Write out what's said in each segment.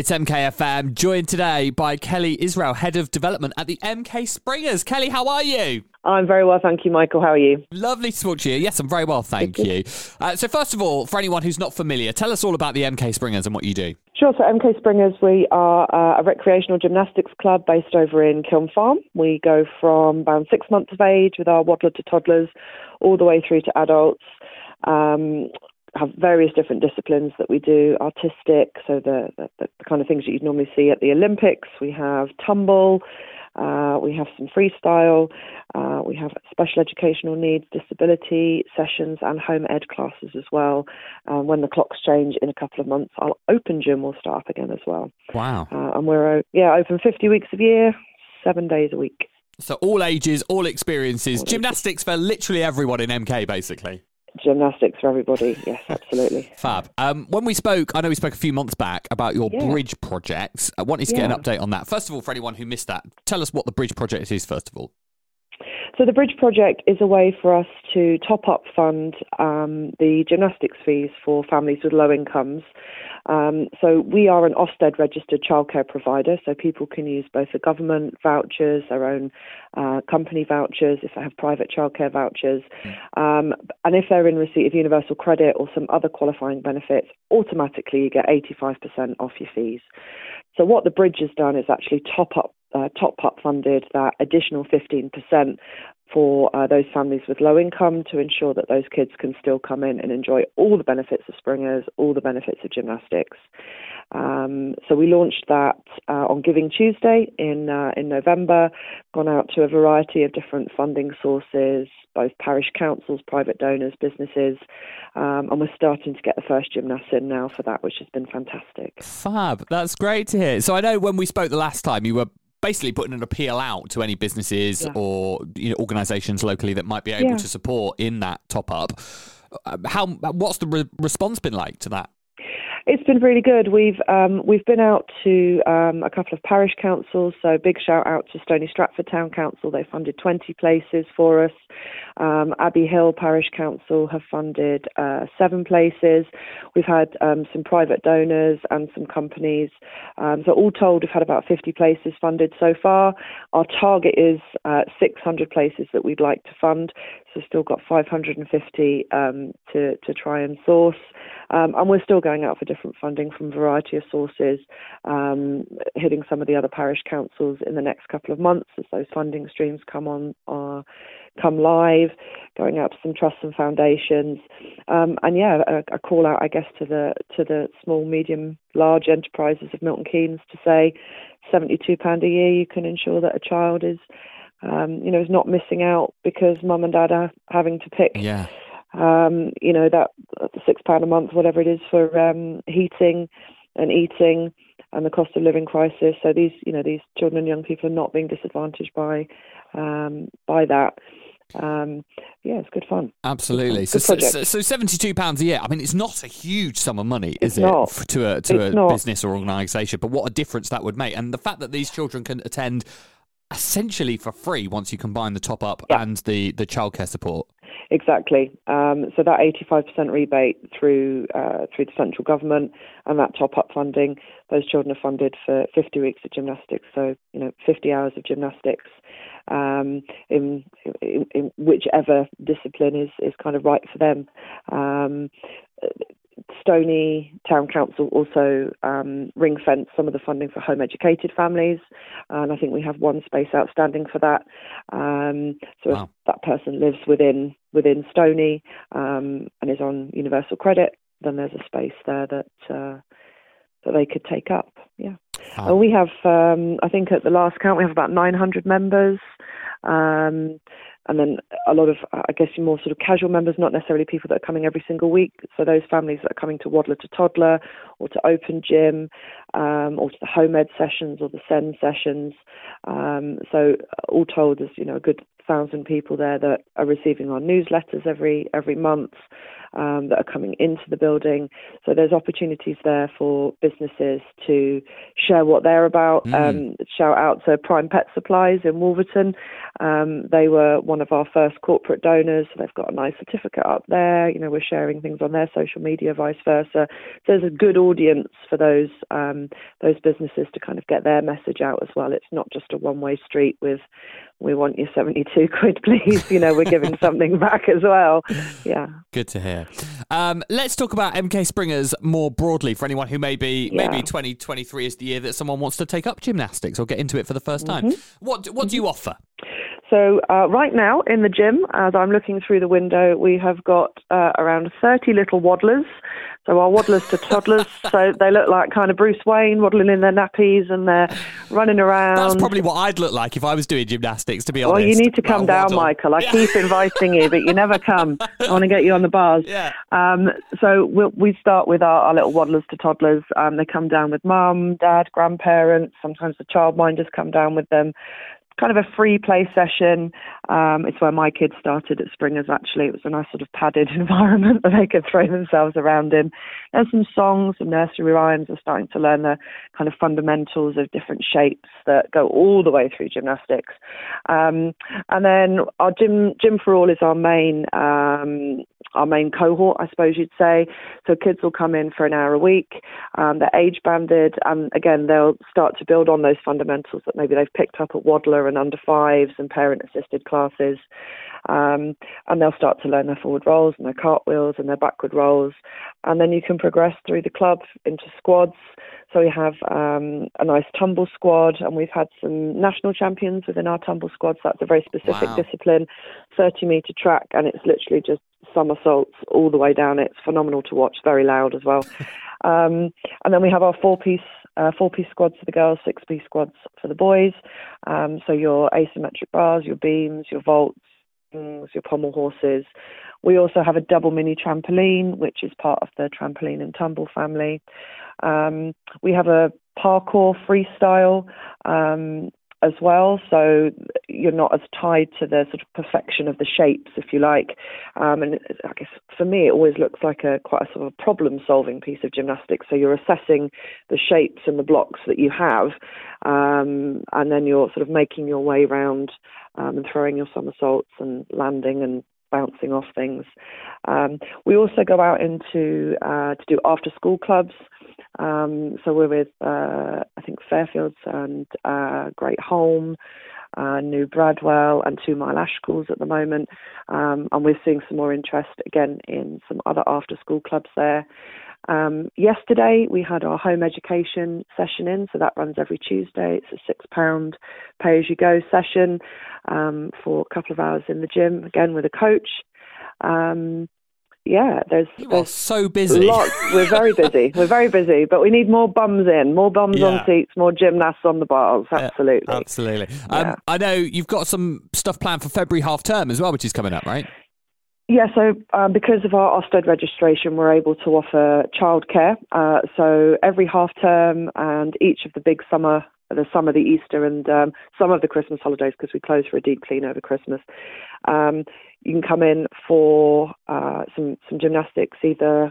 It's MKFM, joined today by Kelly Israel, Head of Development at the MK Springers. Kelly, how are you? I'm very well, thank you, Michael. How are you? Lovely to talk to you. Yes, I'm very well, thank you. Uh, so, first of all, for anyone who's not familiar, tell us all about the MK Springers and what you do. Sure. So, MK Springers, we are uh, a recreational gymnastics club based over in Kiln Farm. We go from around six months of age with our waddler to toddlers all the way through to adults. Um, have various different disciplines that we do artistic, so the, the, the kind of things that you'd normally see at the Olympics. We have tumble, uh, we have some freestyle, uh, we have special educational needs, disability sessions, and home ed classes as well. Uh, when the clocks change in a couple of months, our open gym will start up again as well. Wow. Uh, and we're uh, yeah open 50 weeks a year, seven days a week. So, all ages, all experiences, all gymnastics ages. for literally everyone in MK, basically gymnastics for everybody. Yes, absolutely. Fab. Um, when we spoke, I know we spoke a few months back about your yeah. bridge project. I wanted to yeah. get an update on that. First of all, for anyone who missed that, tell us what the bridge project is. First of all. So the Bridge Project is a way for us to top up fund um, the gymnastics fees for families with low incomes. Um, so we are an Ofsted registered childcare provider, so people can use both the government vouchers, their own uh, company vouchers, if they have private childcare vouchers, um, and if they're in receipt of universal credit or some other qualifying benefits, automatically you get 85% off your fees. So what the bridge has done is actually top up uh, top up funded that additional 15% for uh, those families with low income to ensure that those kids can still come in and enjoy all the benefits of Springers, all the benefits of gymnastics. Um, so we launched that uh, on Giving Tuesday in uh, in November. Gone out to a variety of different funding sources, both parish councils, private donors, businesses, um, and we're starting to get the first gymnasts in now for that, which has been fantastic. Fab, that's great to hear. So I know when we spoke the last time, you were basically putting an appeal out to any businesses yeah. or you know, organisations locally that might be able yeah. to support in that top up. Uh, how what's the re- response been like to that? It's been really good. We've um, we've been out to um, a couple of parish councils. So big shout out to Stony Stratford Town Council. They funded 20 places for us. Um, Abbey Hill Parish Council have funded uh, seven places. We've had um, some private donors and some companies. Um, so all told, we've had about 50 places funded so far. Our target is uh, 600 places that we'd like to fund. So still got 550 um, to to try and source. Um, and we're still going out for different funding from a variety of sources, um, hitting some of the other parish councils in the next couple of months as those funding streams come on, uh, come live, going out to some trusts and foundations, um, and yeah, a, a, call out, I guess, to the to the small, medium, large enterprises of Milton Keynes to say, seventy-two pound a year, you can ensure that a child is. Um, you know, is not missing out because mum and dad are having to pick yeah um, you know, that six pound a month, whatever it is for um, heating and eating and the cost of living crisis. So these, you know, these children and young people are not being disadvantaged by um, by that. Um, yeah, it's good fun. Absolutely. Good so, so, so, seventy-two pounds a year. I mean, it's not a huge sum of money, is it's it, not. to a to it's a not. business or organisation? But what a difference that would make! And the fact that these children can attend essentially for free once you combine the top up yeah. and the the childcare support. Exactly. Um, so that 85% rebate through uh, through the central government and that top up funding, those children are funded for 50 weeks of gymnastics. So you know, 50 hours of gymnastics um, in, in, in, whichever discipline is is kind of right for them. Um, Stony Town Council also um, ring fence some of the funding for home educated families, and I think we have one space outstanding for that. Um, so wow. if that person lives within within Stony um, and is on universal credit, then there's a space there that uh, that they could take up. Yeah, and we have um, I think at the last count we have about 900 members. Um, and then a lot of, I guess, more sort of casual members, not necessarily people that are coming every single week. So those families that are coming to Waddler to Toddler or to Open Gym um, or to the home ed sessions or the SEND sessions. Um, so all told, there's you know a good thousand people there that are receiving our newsletters every every month. um, that are coming into the building. So there's opportunities there for businesses to share what they're about. Mm. Um, shout out to Prime Pet Supplies in Wolverton. Um, they were one of our first corporate donors. So they've got a nice certificate up there. You know, we're sharing things on their social media, vice versa. So there's a good audience for those um, those businesses to kind of get their message out as well. It's not just a one way street with we want your 72 quid, please. You know, we're giving something back as well. Yeah. Good to hear. Um, let's talk about MK Springers more broadly for anyone who maybe yeah. maybe 2023 is the year that someone wants to take up gymnastics or get into it for the first time. Mm-hmm. What what mm-hmm. do you offer? So uh, right now in the gym, as I'm looking through the window, we have got uh, around 30 little waddlers. So our waddlers to toddlers. so they look like kind of Bruce Wayne waddling in their nappies and they're running around. That's probably what I'd look like if I was doing gymnastics, to be honest. Well, you need to come down, waddle. Michael. I yeah. keep inviting you, but you never come. I want to get you on the bars. Yeah. Um, so we'll, we start with our, our, little waddlers to toddlers. Um, they come down with mum, dad, grandparents. Sometimes the childminders come down with them kind of a free play session. Um, it's where my kids started at Springers, actually. It was a nice sort of padded environment that they could throw themselves around in. There's some songs, some nursery rhymes. They're starting to learn the kind of fundamentals of different shapes that go all the way through gymnastics. Um, and then our gym, gym for all is our main um, our main cohort, I suppose you'd say. So kids will come in for an hour a week. Um, they're age banded, and again, they'll start to build on those fundamentals that maybe they've picked up at Waddler and under fives and parent assisted classes. Um, and they'll start to learn their forward rolls and their cartwheels and their backward rolls. And then you can progress through the club into squads. So we have um, a nice tumble squad, and we've had some national champions within our tumble squads. That's a very specific wow. discipline, 30 metre track, and it's literally just somersaults all the way down. It's phenomenal to watch, very loud as well. um, and then we have our four piece. Uh, four piece squads for the girls, six piece squads for the boys. Um, so your asymmetric bars, your beams, your vaults, your pommel horses. We also have a double mini trampoline, which is part of the trampoline and tumble family. Um, we have a parkour freestyle um, as well, so you're not as tied to the sort of perfection of the shapes, if you like. Um, and I guess for me, it always looks like a quite a sort of problem-solving piece of gymnastics. So you're assessing the shapes and the blocks that you have, um, and then you're sort of making your way around um, and throwing your somersaults and landing and bouncing off things. Um, we also go out into uh, to do after school clubs. Um, so we're with uh, I think Fairfields and uh, Great Holm. Uh, New Bradwell and Two Mile Ash schools at the moment, um, and we're seeing some more interest again in some other after school clubs there. Um, yesterday, we had our home education session in, so that runs every Tuesday. It's a £6 pay as you go session um, for a couple of hours in the gym, again with a coach. Um, yeah, there's, you there's so busy. Lots. We're very busy. We're very busy, but we need more bums in, more bums yeah. on seats, more gymnasts on the bars. Absolutely, yeah, absolutely. Um, I know you've got some stuff planned for February half term as well, which is coming up, right? Yeah, so um, because of our Ofsted registration, we're able to offer childcare. Uh, so every half term and each of the big summer, the summer, the Easter, and um, some of the Christmas holidays, because we close for a deep clean over Christmas, um, you can come in for uh, some some gymnastics, either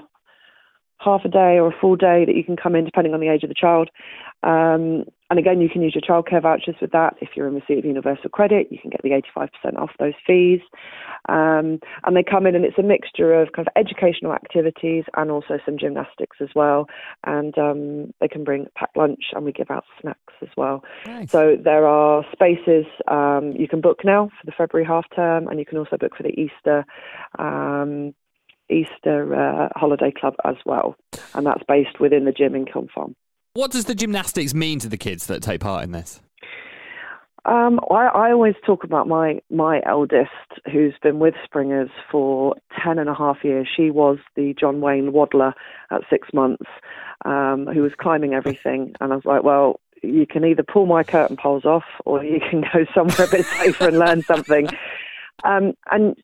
half a day or a full day that you can come in depending on the age of the child. Um, and again, you can use your childcare vouchers with that. If you're in receipt of universal credit, you can get the 85% off those fees. Um, and they come in, and it's a mixture of kind of educational activities and also some gymnastics as well. And um, they can bring packed lunch, and we give out snacks as well. Nice. So there are spaces um, you can book now for the February half term, and you can also book for the Easter. Um, Easter uh, holiday club as well, and that's based within the gym in Kiln Farm. What does the gymnastics mean to the kids that take part in this? Um, I, I, always talk about my my eldest, who's been with Springers for ten and a half years. She was the John Wayne waddler at six months, um, who was climbing everything, and I was like, well, you can either pull my curtain poles off, or you can go somewhere a bit safer and learn something. Um, and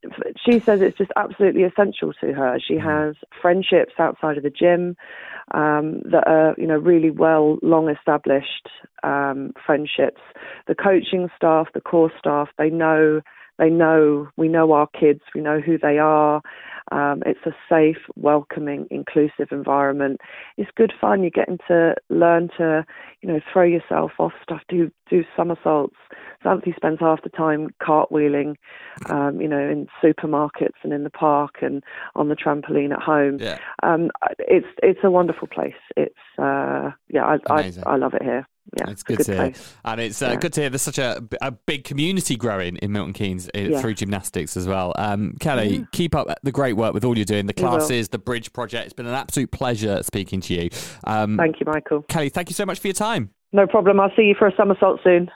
she says it's just absolutely essential to her. She mm. has friendships outside of the gym um, that are, you know, really well, long established um, friendships. The coaching staff, the core staff, they know, they know, we know our kids, we know who they are. Um, it's a safe, welcoming, inclusive environment. It's good fun. You're getting to learn to, you know, throw yourself off stuff, do do somersaults. Anthony spends half the time cartwheeling, um, you know, in supermarkets and in the park and on the trampoline at home. Yeah. Um, it's it's a wonderful place. It's uh, yeah, I, I, I love it here yeah, it's good, good, to hear, and it's uh, yeah. good to hear. There's such a, a big community growing in Milton Keynes uh, yeah. through gymnastics as well. Um, Kelly, yeah. keep up the great work with all you're doing, the classes, the bridge project. It's been an absolute pleasure speaking to you. Um, thank you, Michael. Kelly, thank you so much for your time. No problem. I'll see you for a somersault soon.